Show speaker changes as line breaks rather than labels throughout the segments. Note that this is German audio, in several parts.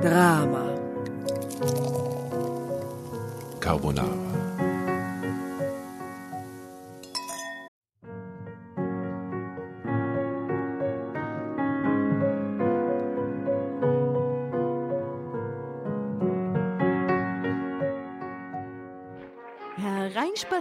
Drama.
Carbonara.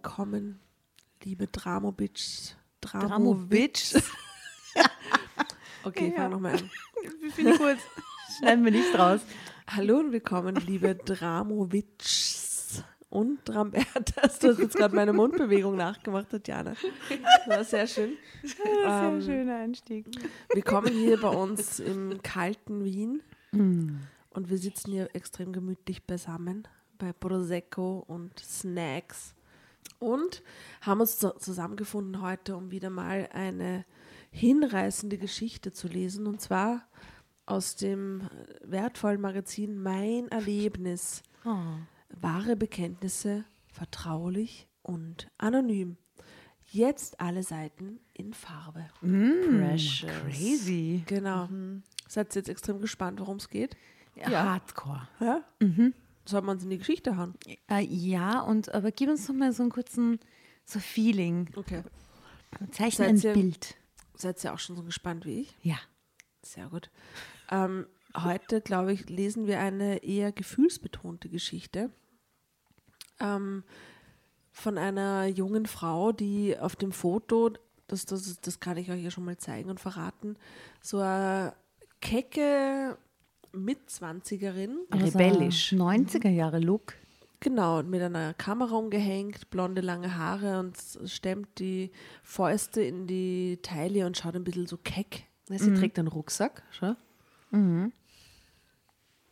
Willkommen, liebe Dramobitch.
Dramowitsch.
Okay,
Ja.
fang nochmal an.
Finde ich gut. Schneiden wir nicht raus.
Hallo und willkommen, liebe Dramowitschs und Drambertas. Du hast jetzt gerade meine Mundbewegung nachgemacht, Tatjana. Das war sehr schön.
Sehr
Ähm,
schöner Einstieg.
Willkommen hier bei uns im kalten Wien.
Mm.
Und wir sitzen hier extrem gemütlich beisammen bei Prosecco und Snacks. Und haben uns zu- zusammengefunden heute, um wieder mal eine hinreißende Geschichte zu lesen. Und zwar aus dem wertvollen Magazin Mein Erlebnis.
Oh.
Wahre Bekenntnisse, vertraulich und anonym. Jetzt alle Seiten in Farbe.
Precious. Crazy.
Genau. Seid ihr jetzt extrem gespannt, worum es geht?
Hardcore.
Ja? Soll man uns in die Geschichte hauen?
Äh, ja, und aber gib uns noch mal so einen kurzen so Feeling.
Okay.
Zeichne ein
ihr-
Bild.
Seid ihr auch schon so gespannt wie ich?
Ja.
Sehr gut. Ähm, heute, glaube ich, lesen wir eine eher gefühlsbetonte Geschichte ähm, von einer jungen Frau, die auf dem Foto, das, das, das kann ich euch ja schon mal zeigen und verraten, so eine kecke Mitzwanzigerin,
Rebellisch. 90er Jahre Look.
Genau, mit einer Kamera umgehängt, blonde lange Haare und stemmt die Fäuste in die Taille und schaut ein bisschen so keck.
Ja, sie trägt einen Rucksack, schau.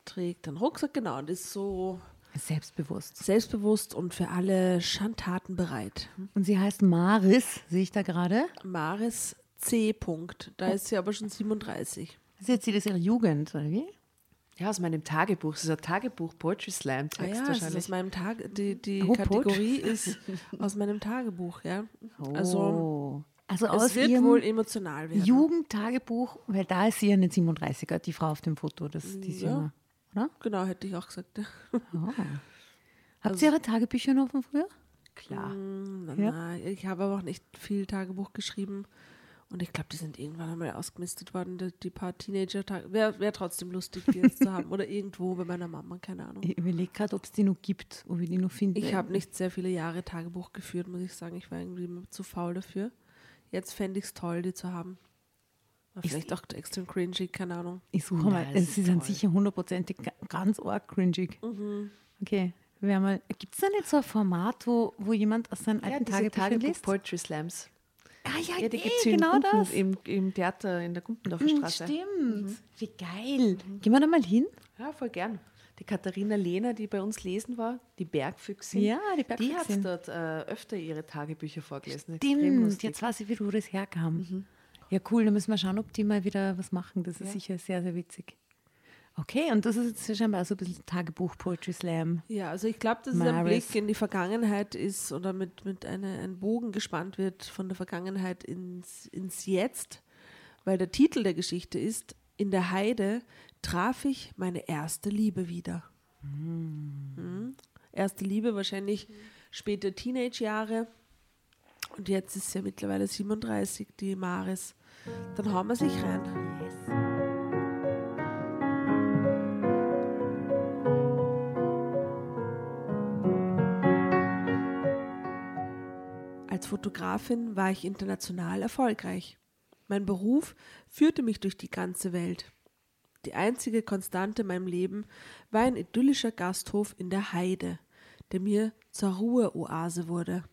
Trägt einen Rucksack, genau, und ist so
Selbstbewusst.
selbstbewusst und für alle Schandtaten bereit.
Und sie heißt Maris, sehe ich da gerade.
Maris C. Punkt. Da ist sie aber schon 37.
Das ist jetzt das ihre Jugend, oder wie?
Ja, aus meinem Tagebuch. Das ist ein Tagebuch, Poetry Slam
Ah
Text
ja, es ist
wahrscheinlich.
aus meinem Tag, die, die
Oh,
Kategorie ist aus meinem Tagebuch, ja. Also
Oh. also aus
es wird
ihrem
wohl emotional werden.
Jugendtagebuch, weil da ist sie ja eine 37er, die Frau auf dem Foto, das, die
Ja.
jünger, oder?
Genau, hätte ich auch gesagt. Ja.
Oh. Habt ihr ihre Tagebücher noch von früher?
Klar.
Na,
Ja.
na, ich habe aber auch nicht viel Tagebuch geschrieben. Und ich glaube, die sind irgendwann einmal ausgemistet worden, die, die paar Teenager-Tage. Wäre wär trotzdem lustig, die jetzt zu haben. Oder irgendwo bei meiner Mama, keine Ahnung.
Ich überlege gerade, ob es die noch gibt, ob ich die noch finde.
Ich habe nicht sehr viele Jahre Tagebuch geführt, muss ich sagen. Ich war irgendwie immer zu faul dafür. Jetzt fände ich es toll, die zu haben. Aber
Ich-
vielleicht auch extrem cringy, keine Ahnung.
Ich suche mal,
das
es
ist
ist dann
toll.
sicher hundertprozentig ga- ganz arg cringig.
Mhm.
Okay, gibt es da nicht so ein Format, wo, wo jemand aus seinen
Ja,
alten Tagebüchern
Tagebuch
liest?
Poetry Slams.
Ah ja,
Ja, die
eh,
gibt es
genau
Gumpen,
das.
im, im Theater in der Gumpendorfer Straße.
Stimmt, wie geil. Gehen wir da mal hin?
Ja, voll gern. Die Katharina Lehner, die bei uns lesen war, die Bergfüchsin,
Ja, die
die hat
Bergfüchsin.
dort äh, öfter ihre Tagebücher vorgelesen.
Stimmt, jetzt weiß ich, wie wo das herkam. Ja, cool, dann müssen wir schauen, ob die mal wieder was machen. Das ist
Ja.
sicher sehr, sehr witzig. Okay, und das ist jetzt scheinbar so ein bisschen Tagebuch, Poetry Slam.
Ja, also ich glaube, dass es ein
Maris.
Blick in die Vergangenheit ist oder mit, mit eine, ein Bogen gespannt wird von der Vergangenheit ins, ins Jetzt, weil der Titel der Geschichte ist, in der Heide traf ich meine erste Liebe wieder. Mhm. Erste Liebe wahrscheinlich späte Teenage-Jahre und jetzt ist sie ja mittlerweile 37, die Maris. Dann hauen wir sich rein. Fotografin war ich international erfolgreich. Mein Beruf führte mich durch die ganze Welt. Die einzige Konstante in meinem Leben war ein idyllischer Gasthof in der Heide, der mir zur Ruheoase wurde.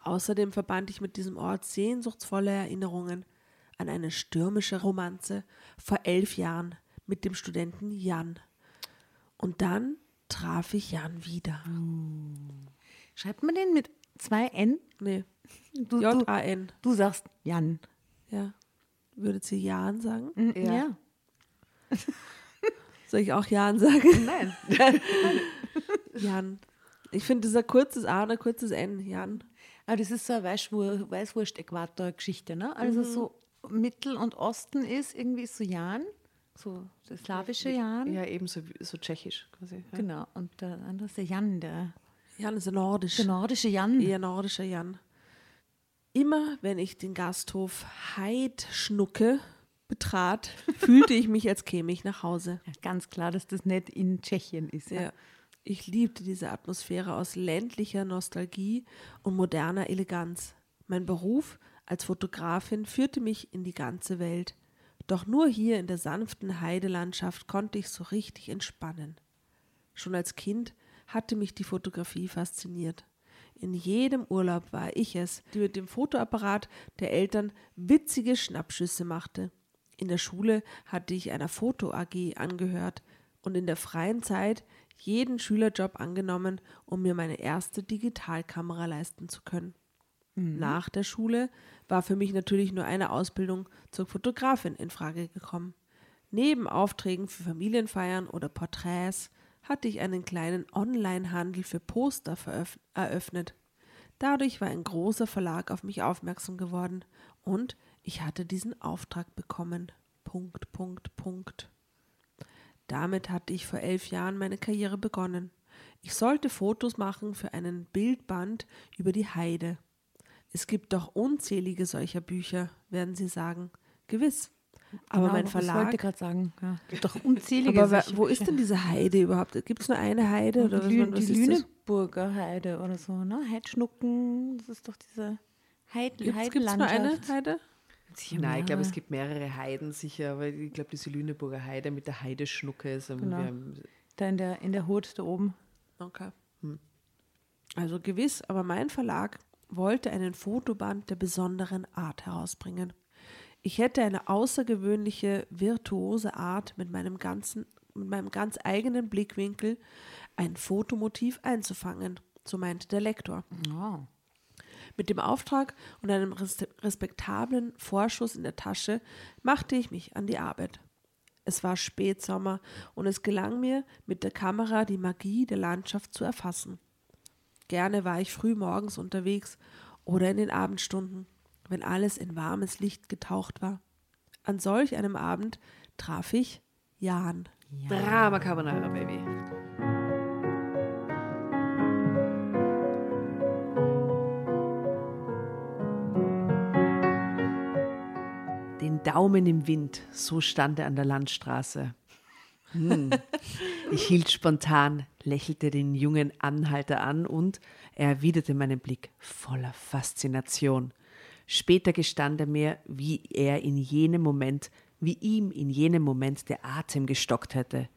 Außerdem verband ich mit diesem Ort sehnsuchtsvolle Erinnerungen an eine stürmische Romanze vor elf Jahren mit dem Studenten Jan. Und dann traf ich Jan wieder.
Schreibt man den mit zwei N?
Nee,
Du, du,
J-A-N.
du sagst Jan.
Ja. Würdet sie Jan sagen?
Mhm,
Ja.
ja.
Soll ich auch Jan sagen?
Nein.
Jan. Ich finde, dieser kurzes A und ein kurzes N, Jan.
Aber das ist so eine Weißwur- Weißwurst-Äquator-Geschichte, ne? Also so Mittel- und Osten ist irgendwie so Jan, so das slawische Jan.
Ja, eben so, so tschechisch quasi. Ja.
Genau. Und der andere ist der Jan, der,
Jan ist nordisch.
der nordische Jan.
Eher nordischer Jan. Immer wenn ich den Gasthof Heidschnucke betrat, fühlte ich mich, als käme ich nach Hause.
Ja, ganz klar, dass das nicht in Tschechien ist. Ja.
Ja. Ich liebte diese Atmosphäre aus ländlicher Nostalgie und moderner Eleganz. Mein Beruf als Fotografin führte mich in die ganze Welt. Doch nur hier in der sanften Heidelandschaft konnte ich so richtig entspannen. Schon als Kind hatte mich die Fotografie fasziniert. In jedem Urlaub war ich es, die mit dem Fotoapparat der Eltern witzige Schnappschüsse machte. In der Schule hatte ich einer Foto AG angehört und in der freien Zeit jeden Schülerjob angenommen, um mir meine erste Digitalkamera leisten zu können. Nach der Schule war für mich natürlich nur eine Ausbildung zur Fotografin in Frage gekommen. Neben Aufträgen für Familienfeiern oder Porträts hatte ich einen kleinen Online-Handel für Poster eröffnet. Dadurch war ein großer Verlag auf mich aufmerksam geworden und ich hatte diesen Auftrag bekommen. Punkt, Punkt, Punkt. Damit hatte ich vor elf Jahren meine Karriere begonnen. Ich sollte Fotos machen für einen Bildband über die Heide. Es gibt doch unzählige solcher Bücher, werden Sie sagen. Gewiss. Aber
Genau,
mein
Ich wollte
Verlag.
gerade sagen, ja. gibt doch unzählige.
Aber wo ist denn diese Heide überhaupt? Gibt es nur eine Heide? Oder was,
die,
was
die? Lüneburger Heide oder so, ne? Heidschnucken, das ist doch diese Heid
Gibt es nur eine
Heidenlandschaft.
Heide?
Sicher
Nein, ich glaube, es gibt mehrere Heiden sicher, aber ich glaube, diese Lüneburger Heide mit der Heideschnucke ist
Genau. Da in der, in der Hut da oben.
Okay. Also gewiss, aber mein Verlag wollte einen Fotoband der besonderen Art herausbringen. Ich hätte eine außergewöhnliche, virtuose Art mit meinem ganzen, mit meinem ganz eigenen Blickwinkel ein Fotomotiv einzufangen, so meinte der Lektor.
Oh.
Mit dem Auftrag und einem res- respektablen Vorschuss in der Tasche machte ich mich an die Arbeit. Es war Spätsommer und es gelang mir, mit der Kamera die Magie der Landschaft zu erfassen. Gerne war ich früh morgens unterwegs oder in den Abendstunden, wenn alles in warmes Licht getaucht war. An solch einem Abend traf ich Jan.
Drama Carbonara, Baby. Den Daumen im Wind, so stand er an der Landstraße. Hm. Ich hielt spontan, lächelte den jungen Anhalter an und er erwiderte meinen Blick voller Faszination. Später gestand er mir, wie er in jenem Moment, wie ihm in jenem Moment der Atem gestockt hätte.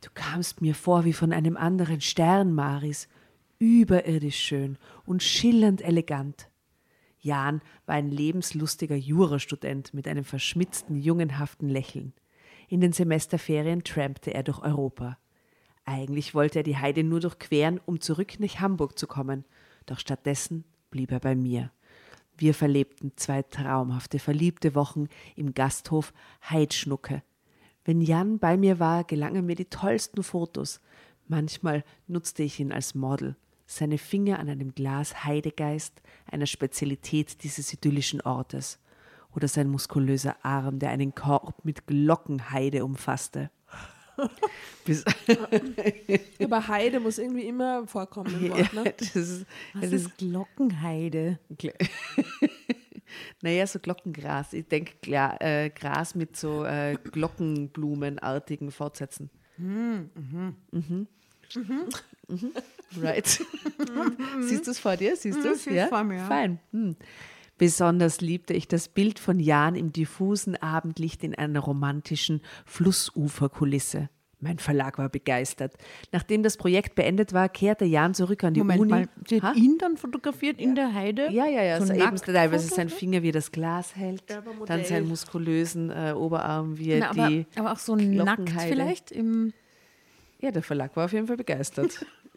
Du kamst mir vor wie von einem anderen Stern, Maris, überirdisch schön und schillernd elegant. Jan war ein lebenslustiger Jurastudent mit einem verschmitzten, jungenhaften Lächeln. In den Semesterferien trampte er durch Europa. Eigentlich wollte er die Heide nur durchqueren, um zurück nach Hamburg zu kommen, doch stattdessen blieb er bei mir. Wir verlebten zwei traumhafte, verliebte Wochen im Gasthof Heidschnucke. Wenn Jan bei mir war, gelangen mir die tollsten Fotos. Manchmal nutzte ich ihn als Model. Seine Finger an einem Glas Heidegeist, einer Spezialität dieses idyllischen Ortes. Oder sein muskulöser Arm, der einen Korb mit Glockenheide umfasste.
Aber Heide muss irgendwie immer vorkommen im
ja,
Wort, ne?
das ist,
Was
das
ist Glockenheide?
Gl- naja, so Glockengras. Ich denke, äh, Gras mit so äh, Glockenblumenartigen Fortsätzen. Mhm. Mhm. Right. Siehst du es vor dir? Siehst
Mhm,
du es?
seh's vor mir, ja.
Fein. Hm. Besonders liebte ich das Bild von Jan im diffusen Abendlicht in einer romantischen Flussuferkulisse. Mein Verlag war begeistert. Nachdem das Projekt beendet war, kehrte Jan zurück an die
Moment
Uni.
mal, sie
Ha?
hat ihn dann fotografiert in der Heide?
Ja, ja, ja.
So
eben teilweise sein Finger, wie das Glas hält,
Ja, aber
dann seinen muskulösen äh, Oberarm, wie er
Na, aber,
die.
aber auch so nackt vielleicht im
Ja, der Verlag war auf jeden Fall begeistert.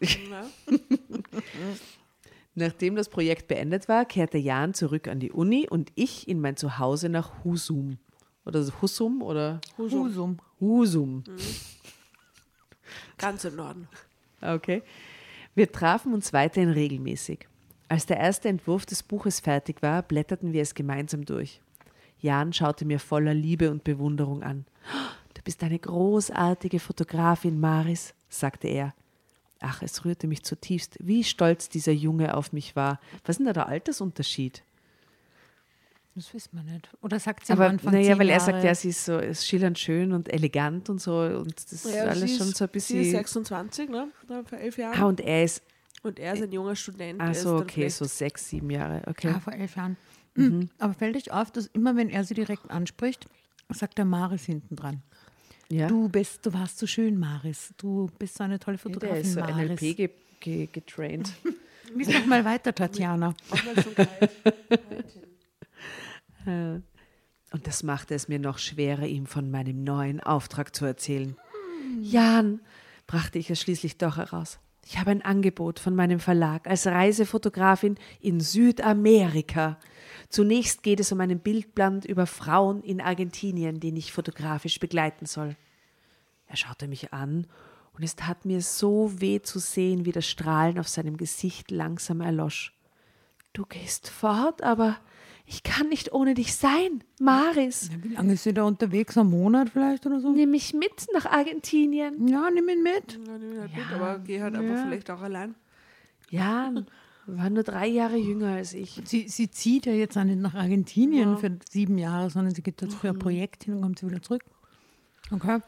Nachdem das Projekt beendet war, kehrte Jan zurück an die Uni und ich in mein Zuhause nach Husum. Oder Husum oder
Husum.
Husum.
Ganz im Norden.
Okay. Wir trafen uns weiterhin regelmäßig. Als der erste Entwurf des Buches fertig war, blätterten wir es gemeinsam durch. Jan schaute mir voller Liebe und Bewunderung an. Du bist eine großartige Fotografin, Maris, sagte er. Ach, es rührte mich zutiefst, wie stolz dieser Junge auf mich war. Was ist denn da der Altersunterschied?
Das wissen wir nicht. Oder sagt sie am
Aber
Anfang
naja, weil er sagt, ja, sie ist so ist schillernd schön und elegant und so und das ist
Ja,
alles
sie
schon
ist-
so ein
Sie ist
bisschen.
26, ne? Vor elf Jahren.
Ah, und er ist,
Und er ist ein junger Student.
ach
ist
so, okay, so sechs, sieben Jahre, okay.
Ja, vor elf Jahren. Mhm. Aber fällt euch auf, dass immer, wenn er sie direkt anspricht, sagt der Maris hinten dran.
Ja.
Du bist, du warst so schön, Maris. Du bist so eine tolle
Ja,
Fotografin,
der ist so
Maris.
NLP ge ge getraint.
Lies noch mal weiter, Tatjana.
Aufmerksamkeit.
Und das machte es mir noch schwerer, ihm von meinem neuen Auftrag zu erzählen. Jan, brachte ich es schließlich doch heraus. Ich habe ein Angebot von meinem Verlag als Reisefotografin in Südamerika. Zunächst geht es um einen Bildband über Frauen in Argentinien, den ich fotografisch begleiten soll. Er schaute mich an und es tat mir so weh zu sehen, wie das Strahlen auf seinem Gesicht langsam erlosch. Du gehst fort, aber ich kann nicht ohne dich sein, Maris.
Ja, wie lange ist sie da unterwegs? Ein Monat vielleicht oder so?
Nimm mich mit nach Argentinien.
Ja, nimm ihn mit.
Ja, nimm ihn halt mit, aber geh halt einfach
Ja.
vielleicht auch allein.
Jan war nur drei Jahre jünger als ich.
Sie, sie zieht ja jetzt auch nicht nach Argentinien für sieben Jahre, sondern sie geht jetzt für ein Projekt hin und kommt sie wieder zurück. Okay.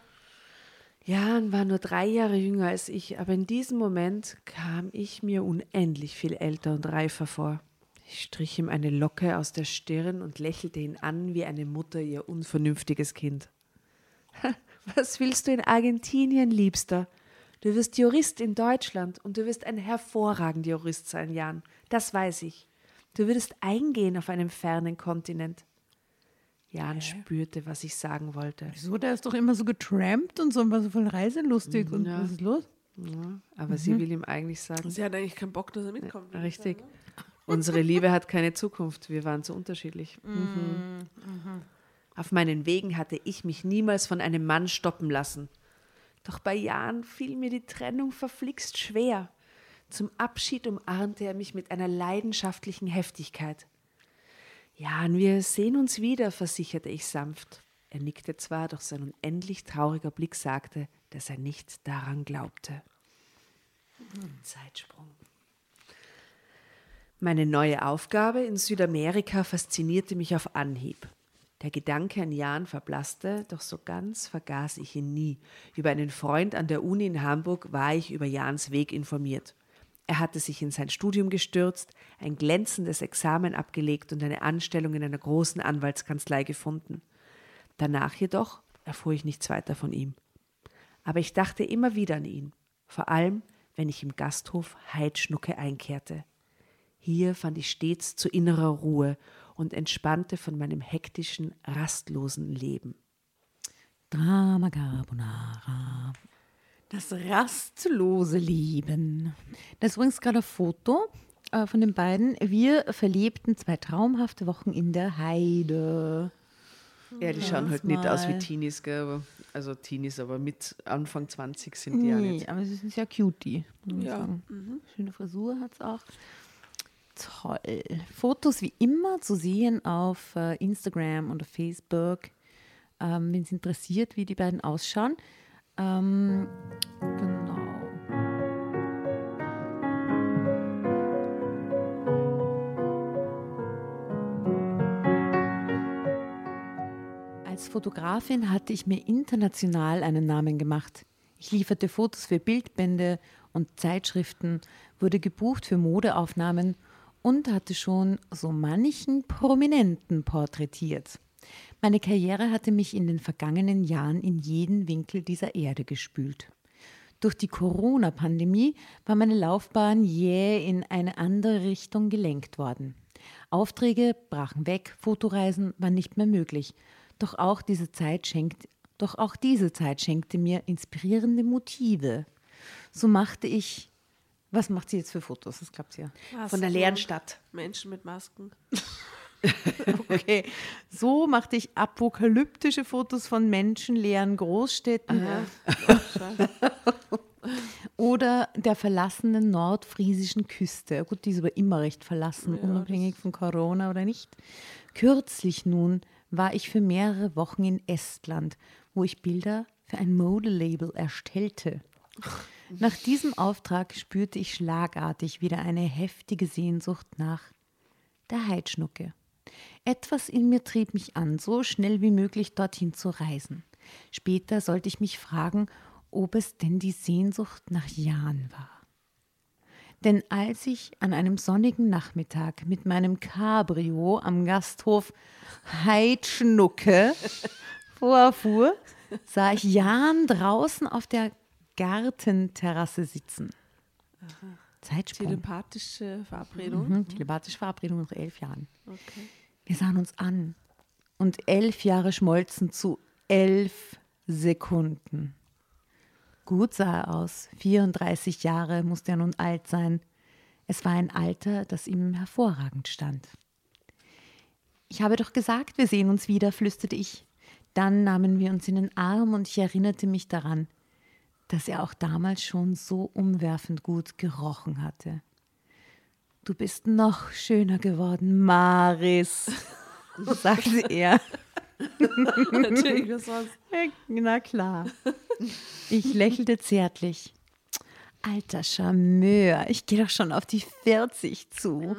Jan war nur drei Jahre jünger als ich, aber in diesem Moment kam ich mir unendlich viel älter und reifer vor. Ich strich ihm eine Locke aus der Stirn und lächelte ihn an wie eine Mutter ihr unvernünftiges Kind. Was willst du in Argentinien, Liebster? Du wirst Jurist in Deutschland und du wirst ein hervorragender Jurist sein, Jan. Das weiß ich. Du würdest eingehen auf einem fernen Kontinent. Jan spürte, was ich sagen wollte.
Wieso? Der ist doch immer so getrampt und so und war so voll reiselustig. Und
Ja.
was ist los?
Ja, aber sie will ihm eigentlich sagen,
Sie hat eigentlich keinen Bock, dass er mitkommt.
richtig. Unsere Liebe hat keine Zukunft. Wir waren so unterschiedlich. Mhm. Auf meinen Wegen hatte ich mich niemals von einem Mann stoppen lassen. Doch bei Jan fiel mir die Trennung verflixt schwer. Zum Abschied umarmte er mich mit einer leidenschaftlichen Heftigkeit. Jan, wir sehen uns wieder, versicherte ich sanft. Er nickte zwar, doch sein unendlich trauriger Blick sagte, dass er nicht daran glaubte. Zeitsprung. Meine neue Aufgabe in Südamerika faszinierte mich auf Anhieb. Der Gedanke an Jan verblasste, doch so ganz vergaß ich ihn nie. Über einen Freund an der Uni in Hamburg war ich über Jans Weg informiert. Er hatte sich in sein Studium gestürzt, ein glänzendes Examen abgelegt und eine Anstellung in einer großen Anwaltskanzlei gefunden. Danach jedoch erfuhr ich nichts weiter von ihm. Aber ich dachte immer wieder an ihn, vor allem wenn ich im Gasthof Heidschnucke einkehrte. Hier fand ich stets zu innerer Ruhe und entspannte von meinem hektischen, rastlosen Leben.
Drama Carbonara. Das rastlose Leben. Das ist übrigens gerade ein Foto äh, von den beiden. Wir verlebten zwei traumhafte Wochen in der Heide.
Ja, die schauen halt nicht aus wie. Teenies, gell? Aber, also Teenies, aber mit Anfang 20 sind die ja
Nee,
nicht.
aber sie sind sehr cutie. muss ich
Ja.
sagen. Schöne Frisur hat es auch. Toll. Fotos wie immer zu sehen auf äh, Instagram und auf Facebook, ähm, wenn es interessiert, wie die beiden ausschauen. Ähm, genau. Als Fotografin hatte ich mir international einen Namen gemacht. Ich lieferte Fotos für Bildbände und Zeitschriften, wurde gebucht für Modeaufnahmen und hatte schon so manchen Prominenten porträtiert. Meine Karriere hatte mich in den vergangenen Jahren in jeden Winkel dieser Erde gespült. Durch die Corona-Pandemie war meine Laufbahn jäh in eine andere Richtung gelenkt worden. Aufträge brachen weg, Fotoreisen waren nicht mehr möglich. Doch auch diese Zeit schenkt, doch auch diese Zeit schenkte mir inspirierende Motive. So machte ich. Was macht sie jetzt für Fotos? Das klappt ja.
Von der leeren Stadt.
Menschen mit Masken.
Okay. So machte ich apokalyptische Fotos von menschenleeren Großstädten oder der verlassenen nordfriesischen Küste. Gut, die ist aber immer recht verlassen,
Ja,
unabhängig von Corona oder nicht. Kürzlich nun war ich für mehrere Wochen in Estland, wo ich Bilder für ein Modelabel erstellte. Nach diesem Auftrag spürte ich schlagartig wieder eine heftige Sehnsucht nach der Heidschnucke. Etwas in mir trieb mich an, so schnell wie möglich dorthin zu reisen. Später sollte ich mich fragen, ob es denn die Sehnsucht nach Jan war. Denn als ich an einem sonnigen Nachmittag mit meinem Cabrio am Gasthof Heidschnucke vorfuhr, sah ich Jan draußen auf der Gartenterrasse sitzen. Zeitsprung.
Telepathische Verabredung.
Mhm, telepathische Verabredung nach elf Jahren.
Okay.
Wir sahen uns an und elf Jahre schmolzen zu elf Sekunden. Gut sah er aus. 34 Jahre musste er nun alt sein. Es war ein Alter, das ihm hervorragend stand. Ich habe doch gesagt, wir sehen uns wieder, flüsterte ich. Dann nahmen wir uns in den Arm und ich erinnerte mich daran, dass er auch damals schon so umwerfend gut gerochen hatte. Du bist noch schöner geworden, Maris, sagte er.
Natürlich, was sonst?
Na klar. Ich lächelte zärtlich. Alter Charmeur, ich gehe doch schon auf die 40 zu.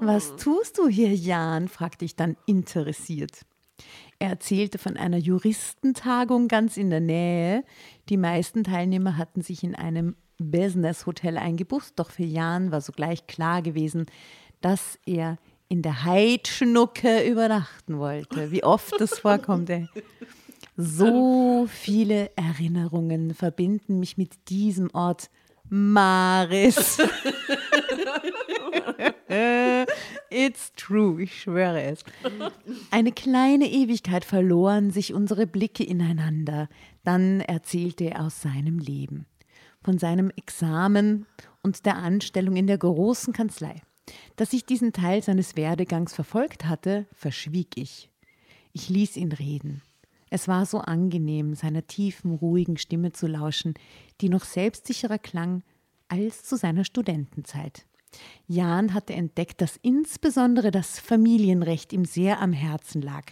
Was tust du hier, Jan? fragte ich dann interessiert. Er erzählte von einer Juristentagung ganz in der Nähe. Die meisten Teilnehmer hatten sich in einem Business-Hotel eingebucht, doch für Jan war sogleich klar gewesen, dass er in der Heidschnucke übernachten wollte. Wie oft das vorkommt, ey. So viele Erinnerungen verbinden mich mit diesem Ort Maris. It's true, ich schwöre es. Eine kleine Ewigkeit verloren sich unsere Blicke ineinander. Dann erzählte er aus seinem Leben, von seinem Examen und der Anstellung in der großen Kanzlei. Dass ich diesen Teil seines Werdegangs verfolgt hatte, verschwieg ich. Ich ließ ihn reden. Es war so angenehm, seiner tiefen, ruhigen Stimme zu lauschen, die noch selbstsicherer klang als zu seiner Studentenzeit. Jan hatte entdeckt, dass insbesondere das Familienrecht ihm sehr am Herzen lag.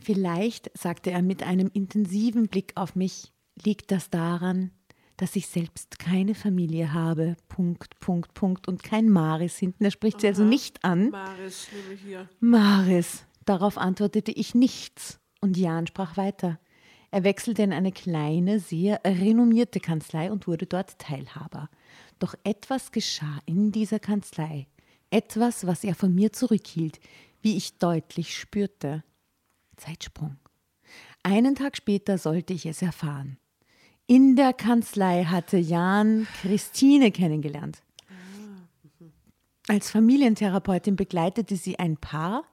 Vielleicht, sagte er mit einem intensiven Blick auf mich, liegt das daran, dass ich selbst keine Familie habe. Punkt, Punkt, Punkt und kein Maris hinten. Er spricht sie also
Aha.
nicht an.
Maris, nehme ich hier.
Maris. Darauf antwortete ich nichts und Jan sprach weiter. Er wechselte in eine kleine, sehr renommierte Kanzlei und wurde dort Teilhaber. Doch etwas geschah in dieser Kanzlei. Etwas, was er von mir zurückhielt, wie ich deutlich spürte. Zeitsprung. Einen Tag später sollte ich es erfahren. In der Kanzlei hatte Jan Christine kennengelernt. Als Familientherapeutin begleitete sie ein Paar,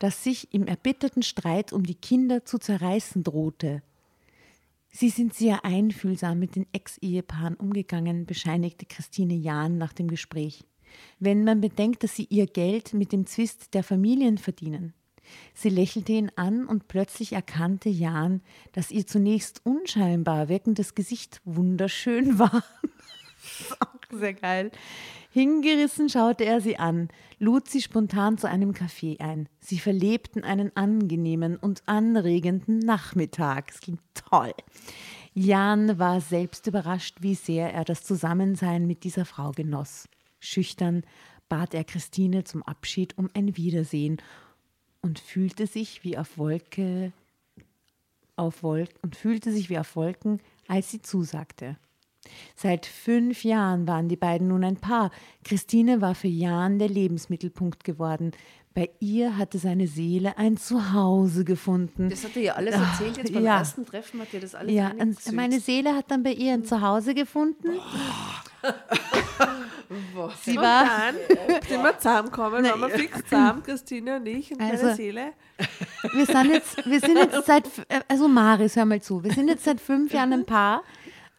das sich im erbitterten Streit um die Kinder zu zerreißen drohte. Sie sind sehr einfühlsam mit den Ex-Ehepaaren umgegangen, bescheinigte Christine Jahn nach dem Gespräch. Wenn man bedenkt, dass sie ihr Geld mit dem Zwist der Familien verdienen. Sie lächelte ihn an und plötzlich erkannte Jan, dass ihr zunächst unscheinbar wirkendes Gesicht wunderschön war. Das ist auch sehr geil. Hingerissen schaute er sie an, lud sie spontan zu einem Kaffee ein. Sie verlebten einen angenehmen und anregenden Nachmittag. Es klingt toll. Jan war selbst überrascht, wie sehr er das Zusammensein mit dieser Frau genoss. Schüchtern bat er Christine zum Abschied um ein Wiedersehen und fühlte sich wie auf Wolke auf Wolken und fühlte sich wie auf Wolken, als sie zusagte. Seit fünf Jahren waren die beiden nun ein Paar. Christine war für Jan der Lebensmittelpunkt geworden. Bei ihr hatte seine Seele ein Zuhause gefunden.
Das hat er ja alles erzählt. Jetzt beim
Ja.
ersten Treffen hat er das alles
Ja, meine Seele hat dann bei ihr ein Zuhause gefunden. Sie
Und
war,
dann sind wir zusammengekommen, waren wir fix zusammen, Christine und ich und meine
Also-
Seele.
wir sind jetzt, wir sind jetzt seit, also Maris, hör mal zu, wir sind jetzt seit fünf Jahren ein Paar.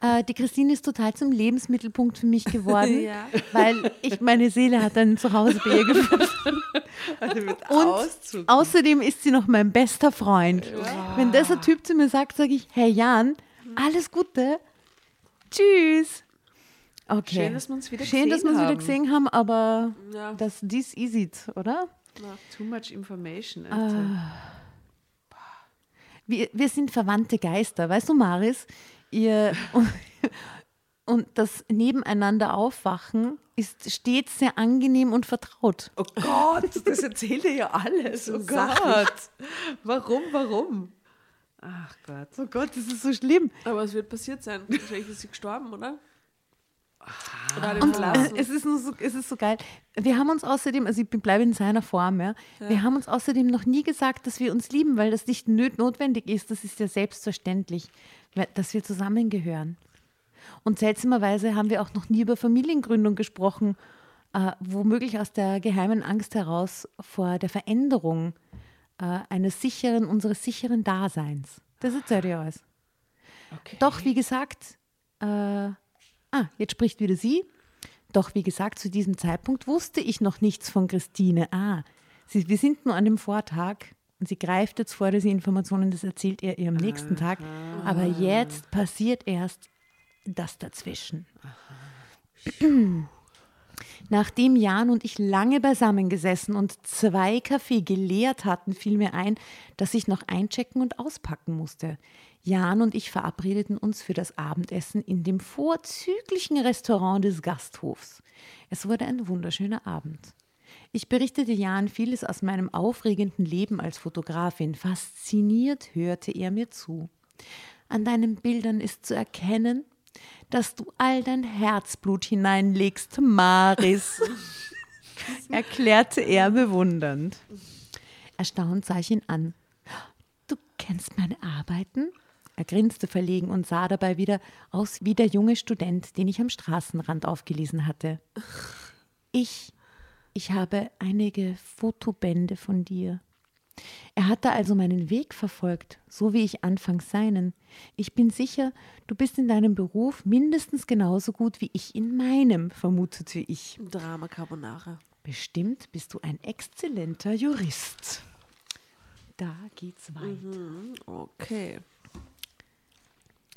Äh, Die Christine ist total zum Lebensmittelpunkt für mich geworden,
Ja.
weil ich meine Seele hat ein Zuhause bei ihr gefunden.
mit
Und
Auszug.
außerdem ist sie noch mein bester Freund. Wenn dieser Typ zu mir sagt, sage ich, hey Jan, alles Gute, tschüss. Okay.
Schön, dass wir uns wieder
Schön, dass
gesehen
wir uns wieder
haben.
gesehen haben, aber
Ja.
das is it, oder?
Too much information. Alter.
Wir, wir sind verwandte Geister, weißt du, Maris? Ihr und, und das Nebeneinander aufwachen ist stets sehr angenehm und vertraut.
Oh Gott, das erzählt er ja alles. Oh Gott. Warum, warum? Ach Gott.
Oh Gott, das ist so schlimm.
Aber es wird passiert sein. Wahrscheinlich ist sie gestorben, oder? Ihn
Und äh, es ist, nur so, es ist so geil. Wir haben uns außerdem, also ich bleibe in seiner Form, ja. Wir haben uns außerdem noch nie gesagt, dass wir uns lieben, weil das nicht nöt notwendig ist. Das ist ja selbstverständlich, dass wir zusammengehören. Und seltsamerweise haben wir auch noch nie über Familiengründung gesprochen, äh, womöglich aus der geheimen Angst heraus vor der Veränderung äh, eines sicheren, unseres sicheren Daseins. Das erzählt ihr alles.
Okay.
Doch, wie gesagt, äh, ah, jetzt spricht wieder sie. Doch, wie gesagt, zu diesem Zeitpunkt wusste ich noch nichts von Christine. Ah, sie, wir sind nur an dem Vortag und sie greift jetzt vor diese Informationen, das erzählt er ihr am nächsten Tag. Aber jetzt passiert erst das dazwischen. Nachdem Jan und ich lange beisammen gesessen und zwei Kaffee geleert hatten, fiel mir ein, dass ich noch einchecken und auspacken musste. Jan und ich verabredeten uns für das Abendessen in dem vorzüglichen Restaurant des Gasthofs. Es wurde ein wunderschöner Abend. Ich berichtete Jan vieles aus meinem aufregenden Leben als Fotografin. Fasziniert hörte er mir zu. An deinen Bildern ist zu erkennen, dass du all dein Herzblut hineinlegst, Maris, erklärte er bewundernd. Erstaunt sah ich ihn an. Du kennst meine Arbeiten? Er grinste verlegen und sah dabei wieder aus wie der junge Student, den ich am Straßenrand aufgelesen hatte. Ich, ich habe einige Fotobände von dir. Er hatte also meinen Weg verfolgt, so wie ich anfangs seinen. Ich bin sicher, du bist in deinem Beruf mindestens genauso gut wie ich in meinem, vermutete ich.
Drama Carbonara.
Bestimmt bist du ein exzellenter Jurist. Da geht's weiter.
Okay.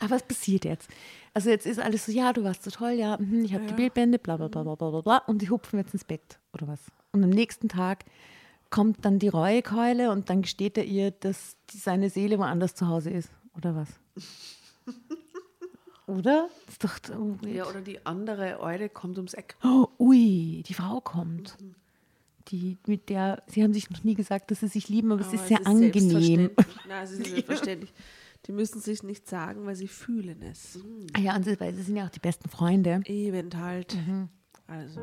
Aber was passiert jetzt? Also jetzt ist alles so, ja, du warst so toll, ja, mhm, ich habe die Bildbände, bla bla bla bla bla bla und die hupfen jetzt ins Bett oder was. Und am nächsten Tag kommt dann die Reuekeule und dann gesteht er ihr, dass seine Seele woanders zu Hause ist. Oder was? oder? Ist doch, oh,
Ja, oder die andere Eule kommt ums Eck.
oh, ui, die Frau kommt. Die, mit der, sie haben sich noch nie gesagt, dass sie sich lieben, aber, es
Aber
ist sehr
es
angenehm.
selbstverständlich. Nein, es ist selbstverständlich. Die müssen sich nicht sagen, weil sie fühlen es.
Ah Ja, und sie, weil sie sind ja auch die besten Freunde.
Eben halt. Also.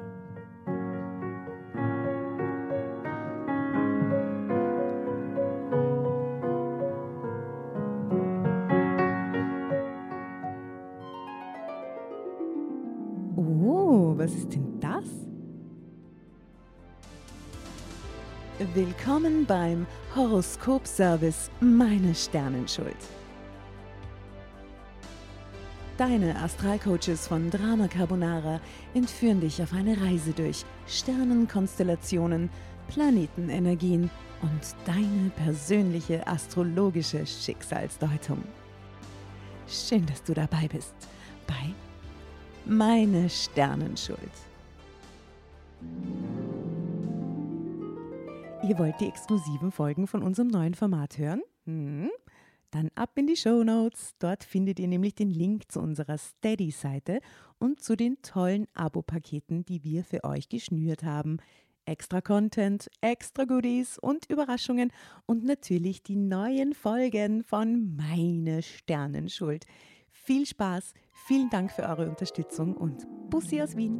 Oh, was ist denn das? Willkommen beim Horoskop-Service Meine Sternenschuld. Deine Astralcoaches von Drama Carbonara entführen dich auf eine Reise durch Sternenkonstellationen, Planetenenergien und deine persönliche astrologische Schicksalsdeutung. Schön, dass du dabei bist bei Meine Sternenschuld. Ihr wollt die exklusiven Folgen von unserem neuen Format hören? Hm? Dann ab in die Show Notes. Dort findet ihr nämlich den Link zu unserer Steady-Seite und zu den tollen Abo-Paketen, die wir für euch geschnürt haben. Extra Content, extra Goodies und Überraschungen und natürlich die neuen Folgen von Meine Sternenschuld. viel Spaß, vielen Dank für eure Unterstützung und Bussi aus Wien.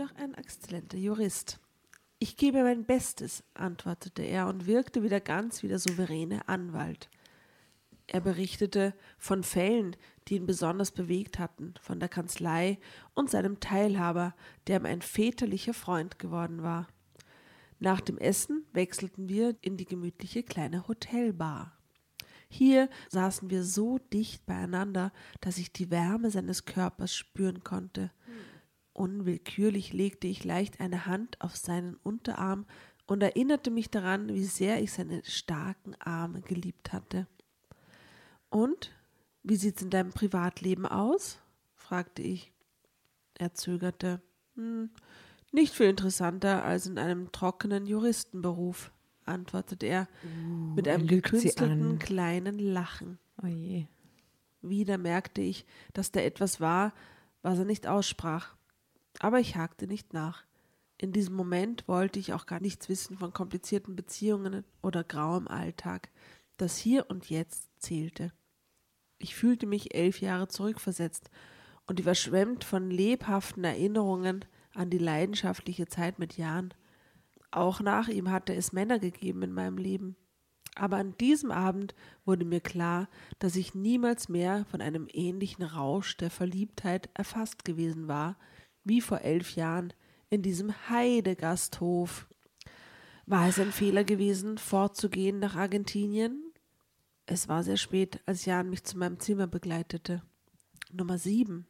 Auch ein exzellenter Jurist. Ich gebe mein Bestes, antwortete er und wirkte wieder ganz wie der souveräne Anwalt. Er berichtete von Fällen, die ihn besonders bewegt hatten, von der Kanzlei und seinem Teilhaber, der ihm ein väterlicher Freund geworden war. Nach dem Essen wechselten wir in die gemütliche kleine Hotelbar. Hier saßen wir so dicht beieinander, dass ich die Wärme seines Körpers spüren konnte. Unwillkürlich legte ich leicht eine Hand auf seinen Unterarm und erinnerte mich daran, wie sehr ich seine starken Arme geliebt hatte. Und wie sieht's in deinem Privatleben aus? fragte ich. Er zögerte. Hm, nicht viel interessanter als in einem trockenen Juristenberuf, antwortete er mit
er
einem gekünstelten kleinen Lachen.
Oh.
Wieder merkte ich, dass da etwas war, was er nicht aussprach. Aber ich hakte nicht nach. In diesem Moment wollte ich auch gar nichts wissen von komplizierten Beziehungen oder grauem Alltag. Das Hier und Jetzt zählte. Ich fühlte mich elf Jahre zurückversetzt und ich war schwemmt von lebhaften Erinnerungen an die leidenschaftliche Zeit mit Jan. Auch nach ihm hatte es Männer gegeben in meinem Leben. Aber an diesem Abend wurde mir klar, dass ich niemals mehr von einem ähnlichen Rausch der Verliebtheit erfasst gewesen war, wie vor elf Jahren in diesem Heidegasthof. War es ein Fehler gewesen, fortzugehen nach Argentinien? Es war sehr spät, als Jan mich zu meinem Zimmer begleitete. Nummer sieben.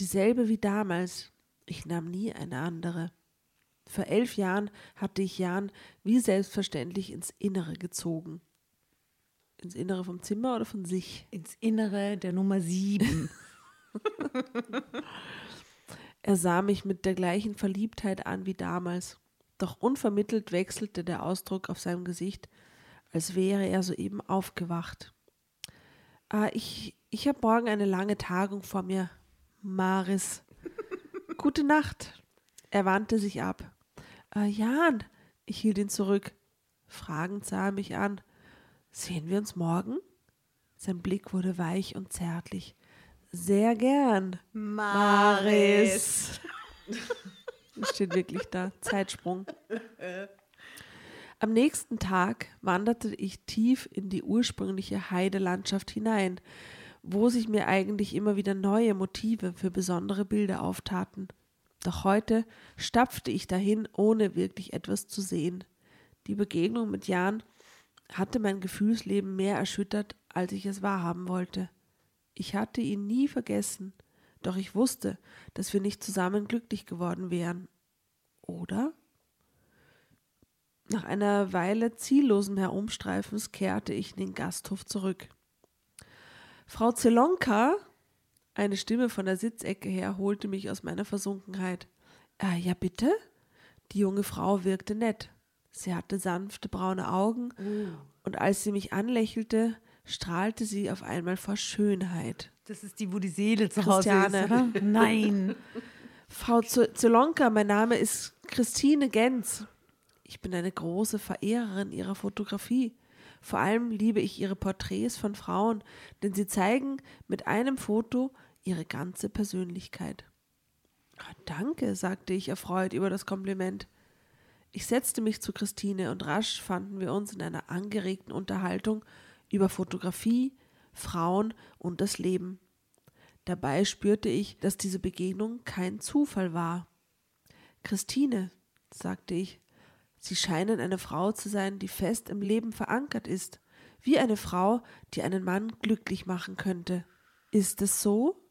Dieselbe wie damals. Ich nahm nie eine andere. Vor elf Jahren hatte ich Jan wie selbstverständlich ins Innere gezogen. Ins Innere vom Zimmer oder von sich?
Ins Innere der Nummer sieben.
Er sah mich mit der gleichen Verliebtheit an wie damals, doch unvermittelt wechselte der Ausdruck auf seinem Gesicht, als wäre er soeben aufgewacht. Ah, ich, ich habe morgen eine lange Tagung vor mir, Maris. Gute Nacht. Er wandte sich ab. Ah, Jan, ich hielt ihn zurück. Fragend sah er mich an. Sehen wir uns morgen? Sein Blick wurde weich und zärtlich. Sehr gern. Maris. Steht wirklich da. Zeitsprung. Am nächsten Tag wanderte ich tief in die ursprüngliche Heidelandschaft hinein, wo sich mir eigentlich immer wieder neue Motive für besondere Bilder auftaten. Doch heute stapfte ich dahin, ohne wirklich etwas zu sehen. Die Begegnung mit Jan hatte mein Gefühlsleben mehr erschüttert, als ich es wahrhaben wollte. Ich hatte ihn nie vergessen, doch ich wusste, dass wir nicht zusammen glücklich geworden wären. Oder? Nach einer Weile ziellosen Herumstreifens kehrte ich in den Gasthof zurück. Frau Zelonka, eine Stimme von der Sitzecke her, holte mich aus meiner Versunkenheit. Äh, ja, bitte? Die junge Frau wirkte nett. Sie hatte sanfte braune Augen und als sie mich anlächelte, strahlte sie auf einmal vor Schönheit.
Das ist die, wo die Seele zu Hause ist,
Christiane.
oder? Nein.
Frau Zelonka, mein Name ist Christine Genz. Ich bin eine große Verehrerin ihrer Fotografie. Vor allem liebe ich ihre Porträts von Frauen, denn sie zeigen mit einem Foto ihre ganze Persönlichkeit. Danke, sagte ich erfreut über das Kompliment. Ich setzte mich zu Christine und rasch fanden wir uns in einer angeregten Unterhaltung über Fotografie, Frauen und das Leben. Dabei spürte ich, dass diese Begegnung kein Zufall war. Christine, sagte ich, Sie scheinen eine Frau zu sein, die fest im Leben verankert ist, wie eine Frau, die einen Mann glücklich machen könnte. Ist es so?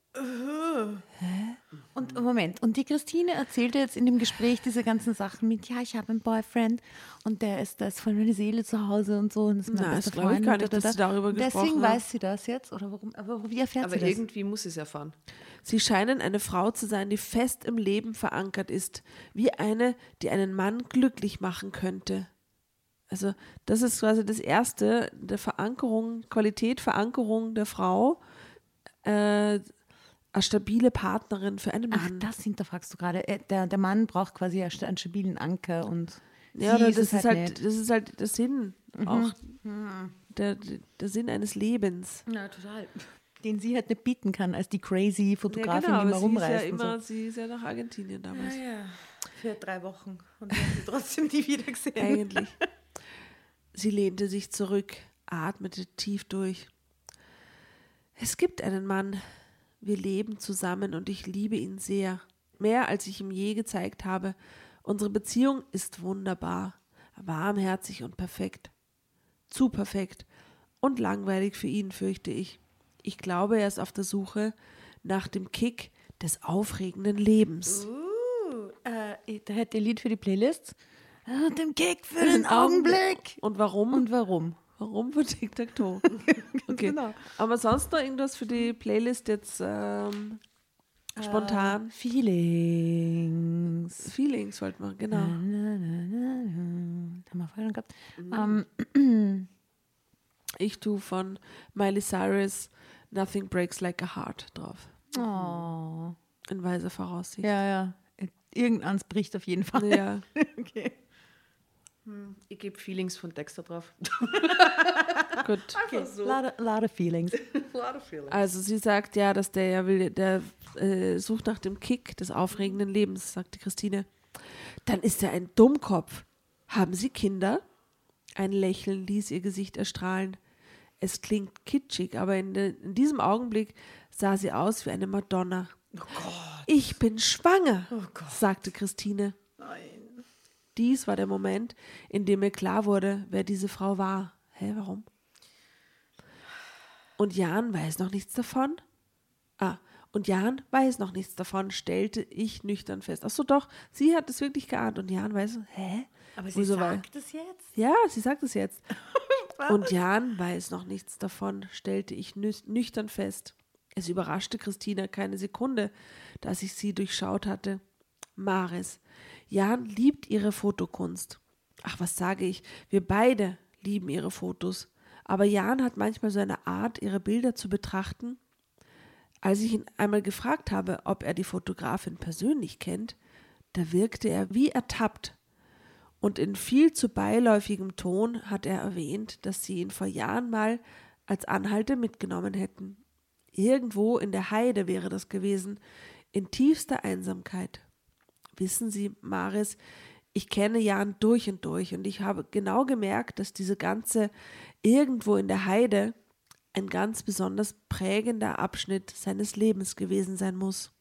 Und Moment, und die Christine erzählte jetzt in dem Gespräch diese ganzen Sachen mit, ja, ich habe einen Boyfriend und der ist, da ist voll meine Seele zu Hause und so. Und das ist mein
Na,
bester
das glaube ich
Freund
gar nicht,
da, da,
dass sie darüber
da.
gesprochen
Deswegen
haben.
weiß sie das jetzt, oder warum, aber wie erfährt
Aber
sie das?
irgendwie muss sie es erfahren.
Sie scheinen eine Frau zu sein, die fest im Leben verankert ist, wie eine, die einen Mann glücklich machen könnte. Also das ist quasi das Erste, der Verankerung, Qualität, Verankerung der Frau, äh, eine stabile Partnerin für einen
Ach,
Mann.
das hinterfragst du gerade. Äh, Der, der Mann braucht quasi einen sta- einen stabilen Anker und
ja, oder das ist halt,
nicht.
das ist halt der Sinn, auch der, der Sinn eines Lebens.
Ja, total. Den sie halt nicht bieten kann, als die crazy Fotografin,
ja,
die
genau,
immer
sie ist
rumreist.
ja immer, sie ist ja nach Argentinien damals.
so. ja, für drei Wochen. Und wir haben sie trotzdem nie wieder gesehen.
Eigentlich. Sie lehnte sich zurück, atmete tief durch. Es gibt einen Mann. Wir leben zusammen und ich liebe ihn sehr. Mehr als ich ihm je gezeigt habe. Unsere Beziehung ist wunderbar, warmherzig und perfekt. Zu perfekt und langweilig für ihn, fürchte ich. Ich glaube, er ist auf der Suche nach dem Kick des aufregenden Lebens.
Uh, äh, da hätte ihr Lied für die Playlist. Äh, dem Kick für den Augenblick.
Und warum?
Und warum?
Warum für Tic-Tac-Toe? Okay.
genau.
Aber sonst noch irgendwas für die Playlist jetzt ähm, spontan?
Feelings.
Feelings wollten wir, genau.
Na, na, na, na. Haben wir vorher schon gehabt. Ähm,
Ich tue von Miley Cyrus Nothing Breaks Like a Heart drauf.
oh.
In weiser Voraussicht.
Ja, ja. Irgendeins bricht auf jeden Fall.
Ja.
Okay.
Ich gebe Feelings von Dexter drauf.
Gut.
okay. Lot, of, lot of feelings.
Also sie sagt ja, dass der ja will, der äh, sucht nach dem Kick des aufregenden Lebens, sagte Christine. Dann ist er ein Dummkopf. Haben Sie Kinder? Ein Lächeln ließ ihr Gesicht erstrahlen. Es klingt kitschig, aber in, de, in diesem Augenblick sah sie aus wie eine Madonna. Ich bin schwanger, sagte Christine. Dies war der Moment, in dem mir klar wurde, wer diese Frau war. Hä, warum? Und Jan weiß noch nichts davon? Ah, und Jan weiß noch nichts davon, stellte ich nüchtern fest. Ach so, doch, sie hat es wirklich geahnt und Jan weiß, hä?
Aber
sie Wieso,
sagt es jetzt?
Ja, sie sagt es jetzt. und Jan weiß noch nichts davon, stellte ich nü- nüchtern fest. Es überraschte Christina keine Sekunde, dass ich sie durchschaut hatte. Maris, Jan liebt ihre Fotokunst. Ach, was sage ich? Wir beide lieben ihre Fotos. Aber Jan hat manchmal so eine Art, ihre Bilder zu betrachten. Als ich ihn einmal gefragt habe, ob er die Fotografin persönlich kennt, da wirkte er wie ertappt und in viel zu beiläufigem Ton hat er erwähnt, dass sie ihn vor Jahren mal als Anhalter mitgenommen hätten. Irgendwo in der Heide wäre das gewesen, in tiefster Einsamkeit. Wissen Sie, Maris, ich kenne Jan durch und durch und ich habe genau gemerkt, dass diese ganze irgendwo in der Heide ein ganz besonders prägender Abschnitt seines Lebens gewesen sein muss.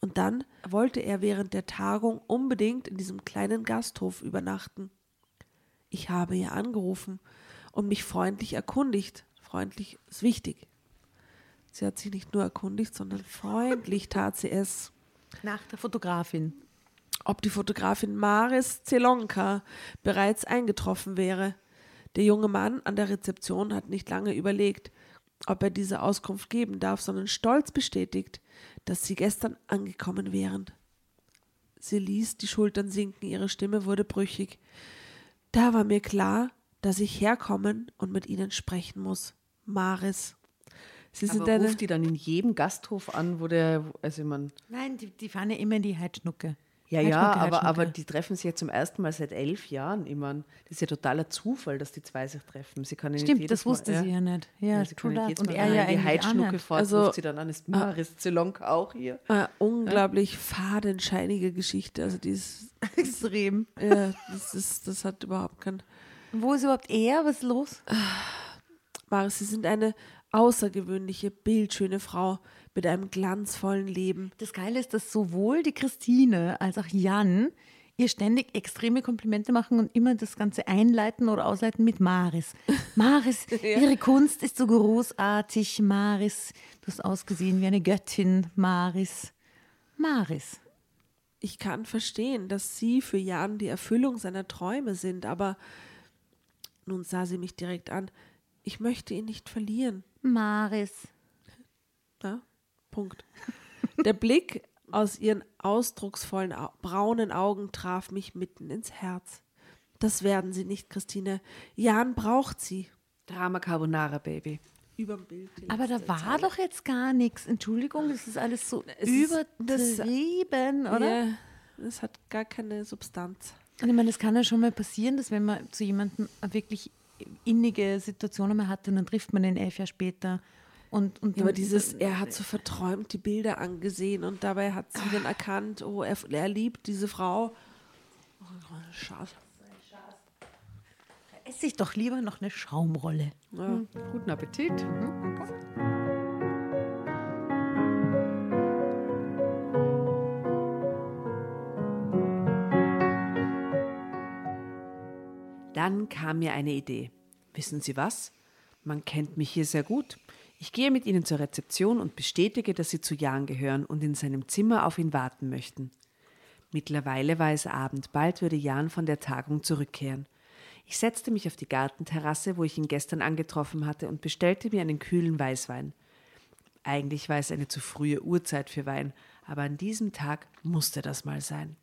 Und dann wollte er während der Tagung unbedingt in diesem kleinen Gasthof übernachten. Ich habe ihr angerufen und mich freundlich erkundigt. Freundlich ist wichtig. Sie hat sich nicht nur erkundigt, sondern freundlich tat sie es,
Nach der Fotografin.
Ob die Fotografin Maris Zelonka bereits eingetroffen wäre. Der junge Mann an der Rezeption hat nicht lange überlegt, ob er diese Auskunft geben darf, sondern stolz bestätigt, dass sie gestern angekommen wären. Sie ließ die Schultern sinken, ihre Stimme wurde brüchig. Da war mir klar, dass ich herkommen und mit ihnen sprechen muss. Maris. Sie sind
Aber ruft die dann in jedem Gasthof an, wo der, also ich mein,
Nein, die, die fahren ja immer in die Heidschnucke.
Ja, ja, aber, aber die treffen sich ja zum ersten Mal seit elf Jahren. Ich meine, das ist ja totaler Zufall, dass die zwei sich treffen. Sie kann ja nicht
Stimmt,
jedes
das wusste
Mal,
sie ja nicht. Ja,
Ja, sie kann nicht jedes
Und
Mal
er ja
die Heidschnucke
nicht.
fort,
Also-
sie dann an, ist Maris Zelonka auch hier?
Eine unglaublich fadenscheinige Geschichte. Also die ist,
Extrem.
ja, das ist, das hat überhaupt kein.
Wo ist überhaupt er? Was ist los?
Maris, Sie sind eine außergewöhnliche, bildschöne Frau mit einem glanzvollen Leben.
Das Geile ist, dass sowohl die Christine als auch Jan ihr ständig extreme Komplimente machen und immer das Ganze einleiten oder ausleiten mit Maris. Maris, ihre Kunst ist so großartig. Maris, du hast ausgesehen wie eine Göttin. Maris. Maris.
Ich kann verstehen, dass Sie für Jan die Erfüllung seiner Träume sind, aber nun sah sie mich direkt an. Ich möchte ihn nicht verlieren.
Maris.
Ja, Punkt. Der Blick aus ihren ausdrucksvollen Au braunen Augen traf mich mitten ins Herz. Das werden sie nicht, Christine. Jan braucht sie.
Drama Carbonara, Baby.
Überm Bild.
Aber da war doch jetzt gar nichts. Entschuldigung, das ist alles so
Es ist- das-
übertrieben, oder?
Ja, es hat gar keine Substanz.
Und ich meine, es kann ja schon mal passieren, dass wenn man zu jemandem eine wirklich innige Situationen mal hatte und dann trifft man den elf Jahre später. Und, und
Ja, aber dieses, er hat so verträumt die Bilder angesehen und dabei hat sie dann erkannt, oh, er, er liebt diese Frau. Oh, schade.
esse ich doch lieber noch eine Schaumrolle.
Ja.
Guten Appetit. Dann kam mir eine Idee. Wissen Sie was? Man kennt mich hier sehr gut. Ich gehe mit Ihnen zur Rezeption und bestätige, dass Sie zu Jan gehören und in seinem Zimmer auf ihn warten möchten. Mittlerweile war es Abend, bald würde Jan von der Tagung zurückkehren. Ich setzte mich auf die Gartenterrasse, wo ich ihn gestern angetroffen hatte, und bestellte mir einen kühlen Weißwein. Eigentlich war es eine zu frühe Uhrzeit für Wein, aber an diesem Tag musste das mal sein.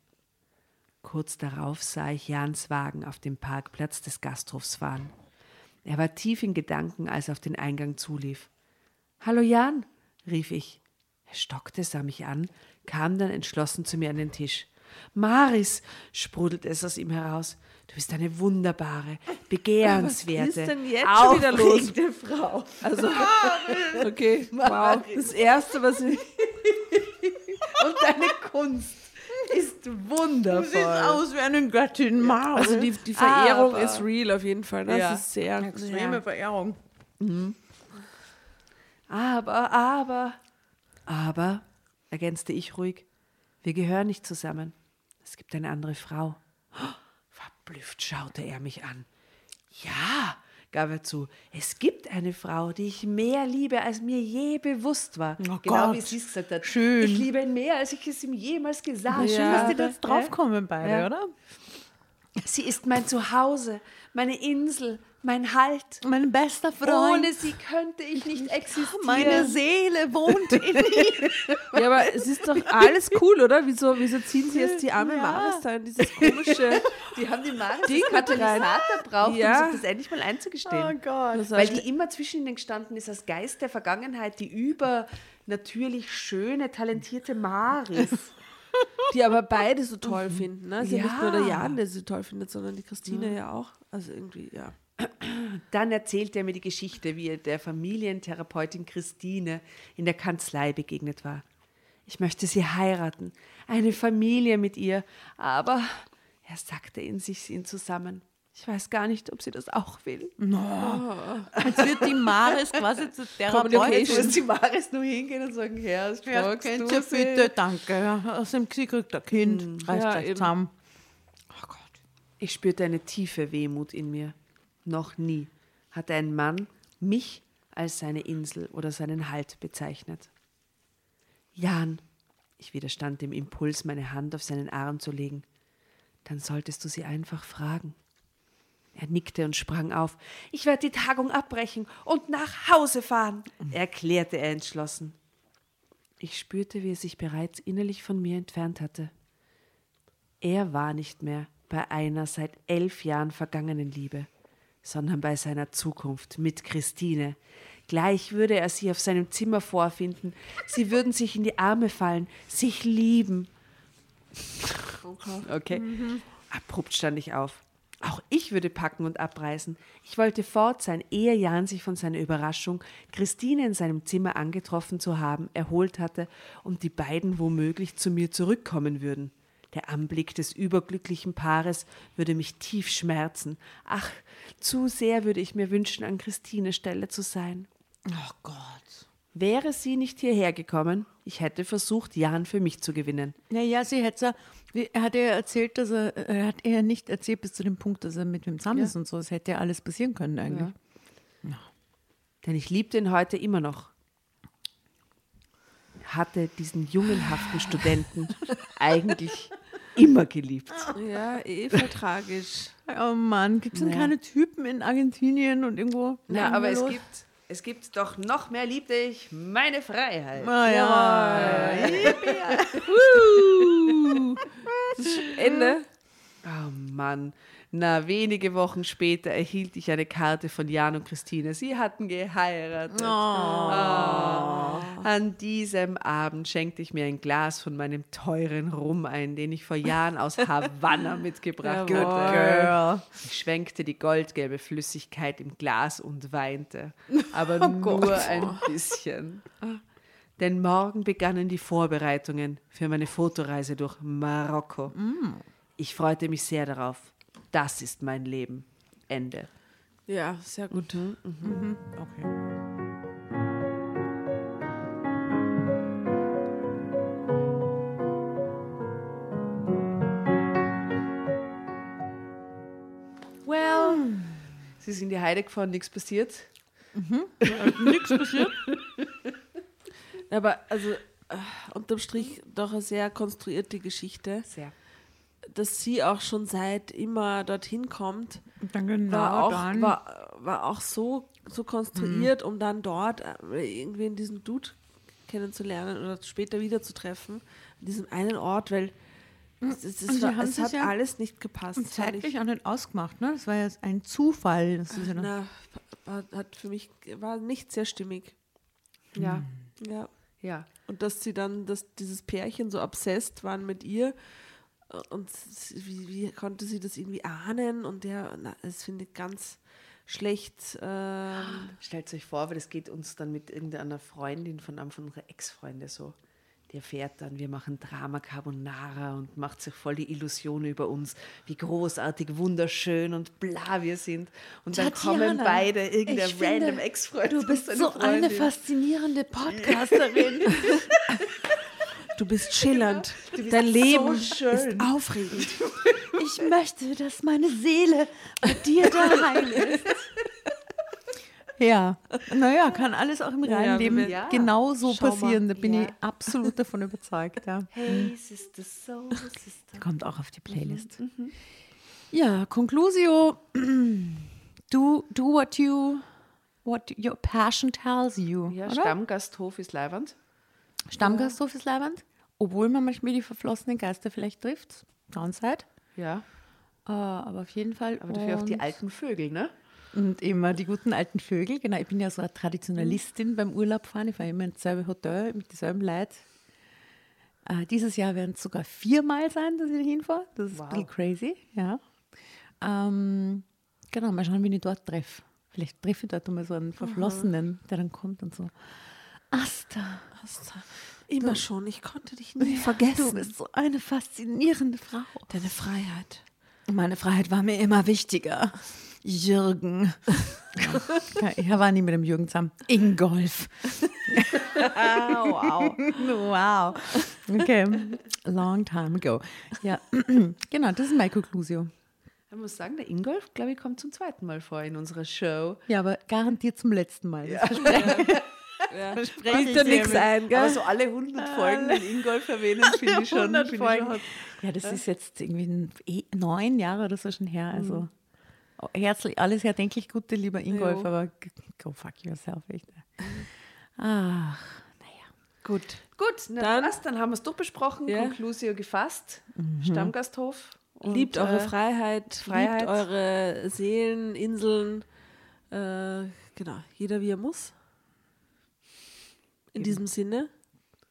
Kurz darauf sah ich Jans Wagen auf dem Parkplatz des Gasthofs fahren. Er war tief in Gedanken, als er auf den Eingang zulief. Hallo Jan, rief ich. Er stockte, sah mich an, kam dann entschlossen zu mir an den Tisch. Maris, sprudelte es aus ihm heraus, du bist eine wunderbare, begehrenswerte,
ist denn jetzt schon wieder los?
aufregende Frau.
Also, okay, wow. Das Erste, was ich.
Und deine Kunst ist wundervoll.
aus wie eine Göttin Maus.
Also, die, die Verehrung
Aber-
ist real auf jeden Fall. Das
Ja.
ist sehr.
extreme Verehrung.
Aber, aber, aber, ergänzte ich ruhig, wir gehören nicht zusammen. Es gibt eine andere Frau. Verblüfft schaute er mich an. Ja, gab er zu, es gibt eine Frau, die ich mehr liebe, als mir je bewusst war.
Oh
genau
Gott.
wie sie es gesagt hat.
Schön.
Ich liebe ihn mehr, als ich es ihm jemals gesagt habe.
Ja.
Schön, dass die da jetzt draufkommen beide,
Ja.
oder?
Sie ist mein Zuhause, meine Insel, mein Halt.
Mein bester Freund.
Ohne sie könnte ich nicht existieren.
meine Seele wohnt in ihm.
Ja, aber es ist doch alles cool, oder? Wieso, wieso ziehen sie jetzt die arme
Ja.
Maris da in dieses komische.
Die haben den Maris
Ding
als. Katalysator braucht,
Ja.
um sich das endlich mal einzugestehen.
Gott.
Das
Weil die immer zwischen ihnen gestanden ist als Geist der Vergangenheit, die übernatürlich schöne, talentierte Maris.
die aber beide so toll finden. Ne? Also
Ja.
nicht nur der Jan, der sie toll findet, sondern die Christine ja auch. Also irgendwie, ja.
Dann erzählte er mir die Geschichte, wie er der Familientherapeutin Christine in der Kanzlei begegnet war. Ich möchte sie heiraten, eine Familie mit ihr, aber er sagte in sich ihn zusammen. Ich weiß gar nicht, ob sie das auch will.
Jetzt wird die Maris quasi zur Therapeutin.
Muss die Maris nur hingehen und sagen, Herr,
Ja,
fragst
könnt
du
ihr
sie?
bitte, danke. Ja, Aus dem Krieg kriegt ein Kind. Reißt
ja,
euch
eben.
zusammen.
Ich spürte eine tiefe Wehmut in mir. Noch nie hatte ein Mann mich als seine Insel oder seinen Halt bezeichnet. Jan, ich widerstand dem Impuls, meine Hand auf seinen Arm zu legen. Dann solltest du sie einfach fragen. Er nickte und sprang auf. Ich werde die Tagung abbrechen und nach Hause fahren, erklärte er entschlossen. Ich spürte, wie er sich bereits innerlich von mir entfernt hatte. Er war nicht mehr bei einer seit elf Jahren vergangenen Liebe, sondern bei seiner Zukunft mit Christine. Gleich würde er sie auf seinem Zimmer vorfinden. Sie würden sich in die Arme fallen, sich lieben.
Okay.
Okay. Abrupt stand ich auf. Auch ich würde packen und abreisen. Ich wollte fort sein, ehe Jan sich von seiner Überraschung, Christine in seinem Zimmer angetroffen zu haben, erholt hatte und die beiden womöglich zu mir zurückkommen würden. Der Anblick des überglücklichen Paares würde mich tief schmerzen. Ach, zu sehr würde ich mir wünschen, an Christines Stelle zu sein.
Oh Gott.
Wäre sie nicht hierher gekommen, ich hätte versucht, Jan für mich zu gewinnen.
Naja, sie hätte ja, er hat ja erzählt, dass er, er hat eher nicht erzählt bis zu dem Punkt, dass er mit wem zusammen ist und so. Es hätte ja alles passieren können eigentlich.
Denn ich liebte ihn heute immer noch. Hatte diesen jungenhaften Studenten eigentlich immer geliebt.
Ja, eh voll tragisch.
Oh Mann, gibt es denn
Ja.
keine Typen in Argentinien und irgendwo?
Ja, aber es gibt, es gibt doch noch mehr liebte ich meine Freiheit.
Ah, ja.
Ende.
Oh Mann. Na, wenige Wochen später erhielt ich eine Karte von Jan und Christine. Sie hatten geheiratet. Ah. An diesem Abend schenkte ich mir ein Glas von meinem teuren Rum ein, den ich vor Jahren aus Havanna mitgebracht
Jawohl.
hatte.
Girl.
Ich schwenkte die goldgelbe Flüssigkeit im Glas und weinte, aber nur ein bisschen. Denn morgen begannen die Vorbereitungen für meine Fotoreise durch Marokko. Ich freute mich sehr darauf. Das ist mein Leben. Ende.
Ja, sehr gut.
Okay.
Well. Sie sind in die Heide gefahren, nichts passiert.
Nichts passiert.
Aber also äh, unterm Strich doch eine sehr konstruierte Geschichte,
Sehr.
Dass sie auch schon seit immer dorthin kommt,
Und dann genau
war auch, war, war auch so, so konstruiert, um dann dort äh, irgendwie in diesen Dude kennenzulernen oder später wiederzutreffen, an diesem einen Ort, weil es, es, es,
sie
war, es hat
ja
alles nicht gepasst.
und zeitlich
ich.
auch nicht ausgemacht, ne? Das war ja ein Zufall. Das ist ja
Na, war, hat für mich war nicht sehr stimmig.
Ja.
Ja.
Ja.
Und dass sie dann, dass dieses Pärchen so obsessed waren mit ihr und wie, wie konnte sie das irgendwie ahnen und der, na, das finde ich ganz schlecht. Ähm,
Stellt euch vor, weil das geht uns dann mit irgendeiner Freundin von einem von unserer Ex-Freunde so. Die erfährt dann, wir machen Drama Carbonara und macht sich voll die Illusion über uns, wie großartig, wunderschön und bla wir sind. Und dann kommen beide irgendein random Ex-Freund.
Du bist so eine
Freundin.
faszinierende Podcasterin.
du bist schillernd.
bist
Dein
so
Leben
schön.
ist aufregend.
ich möchte, dass meine Seele bei dir daheim ist. Ja, naja, kann alles auch im realen
Ja,
Leben
ja.
genauso
Schau mal.
passieren. Da bin
Ja.
ich absolut davon überzeugt. Ja.
Hey, Sister, Soul Sister.
Kommt auch auf die Playlist. Ja, Conclusio. Do, do what you, what your passion tells you.
Ja,
oder?
Stammgasthof ist Leiwand.
Stammgasthof ist leibend. Obwohl man manchmal die verflossenen Geister vielleicht trifft. Downside.
Ja,
Äh, aber auf jeden Fall.
aber dafür auch die alten Vögel, ne?
Und immer die guten alten Vögel. Genau, ich bin ja so eine Traditionalistin beim Urlaubfahren. Ich fahre immer ins selbe Hotel mit dieselben Leuten. Äh, dieses Jahr werden es sogar viermal sein, dass ich hinfahre. Das ist
Wow.
ein bisschen crazy, ja. Ähm, genau, mal schauen, wen ich dort treffe. Vielleicht treffe ich dort mal so einen Verflossenen, der dann kommt und so. Asta,
Asta, Immer schon, ich konnte dich nie
du
vergessen.
bist so eine faszinierende Frau.
Deine Freiheit.
Meine Freiheit war mir immer wichtiger. Jürgen. ja, ich war nie mit dem Jürgen zusammen. Ingolf. wow. wow. Okay. Long time ago. Ja, genau, das ist meine Conclusio.
Ich muss sagen, der Ingolf, glaube ich, kommt zum zweiten Mal vor in unserer Show.
Ja, aber garantiert zum letzten Mal. Das
Ja. Bildet dir nichts ein, gell?
Aber so alle 100 Folgen den Ingolf erwähnen, finde ich schon.
100
finde ich schon-
Ja, das ist jetzt irgendwie eh, neun Jahre oder so schon her. Also herzlich, alles erdenklich Gute, lieber Ingolf,
Jo.
aber go fuck yourself, echt. Ach, naja.
Gut.
Gut, na
Dann-
dann, dann haben wir es durchbesprochen,
Ja.
Conclusio gefasst, Stammgasthof. und,
liebt eure
äh,
Freiheit,
Freiheit.
liebt eure Seelen, Inseln. Äh, genau, jeder wie er muss. In diesem Sinne,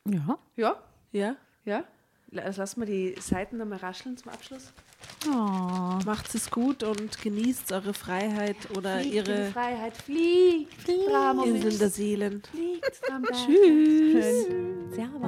Ja,
Ja,
ja.
ja. lassen wir die Seiten nochmal rascheln zum Abschluss.
Oh.
Macht es gut und genießt eure Freiheit oder ihre
Freiheit, fliegt, fliegt,
Inseln der Seelen.
fliegt,
Tschüss.
Servus.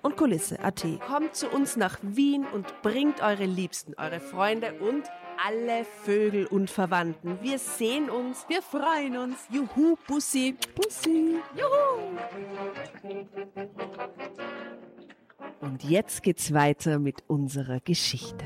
und Kulisse.at.
Kommt zu uns nach Wien und bringt eure Liebsten, eure Freunde und alle Vögel und Verwandten. Wir sehen uns.
Wir freuen uns.
Juhu, Bussi.
Bussi.
Und jetzt geht's weiter mit unserer Geschichte.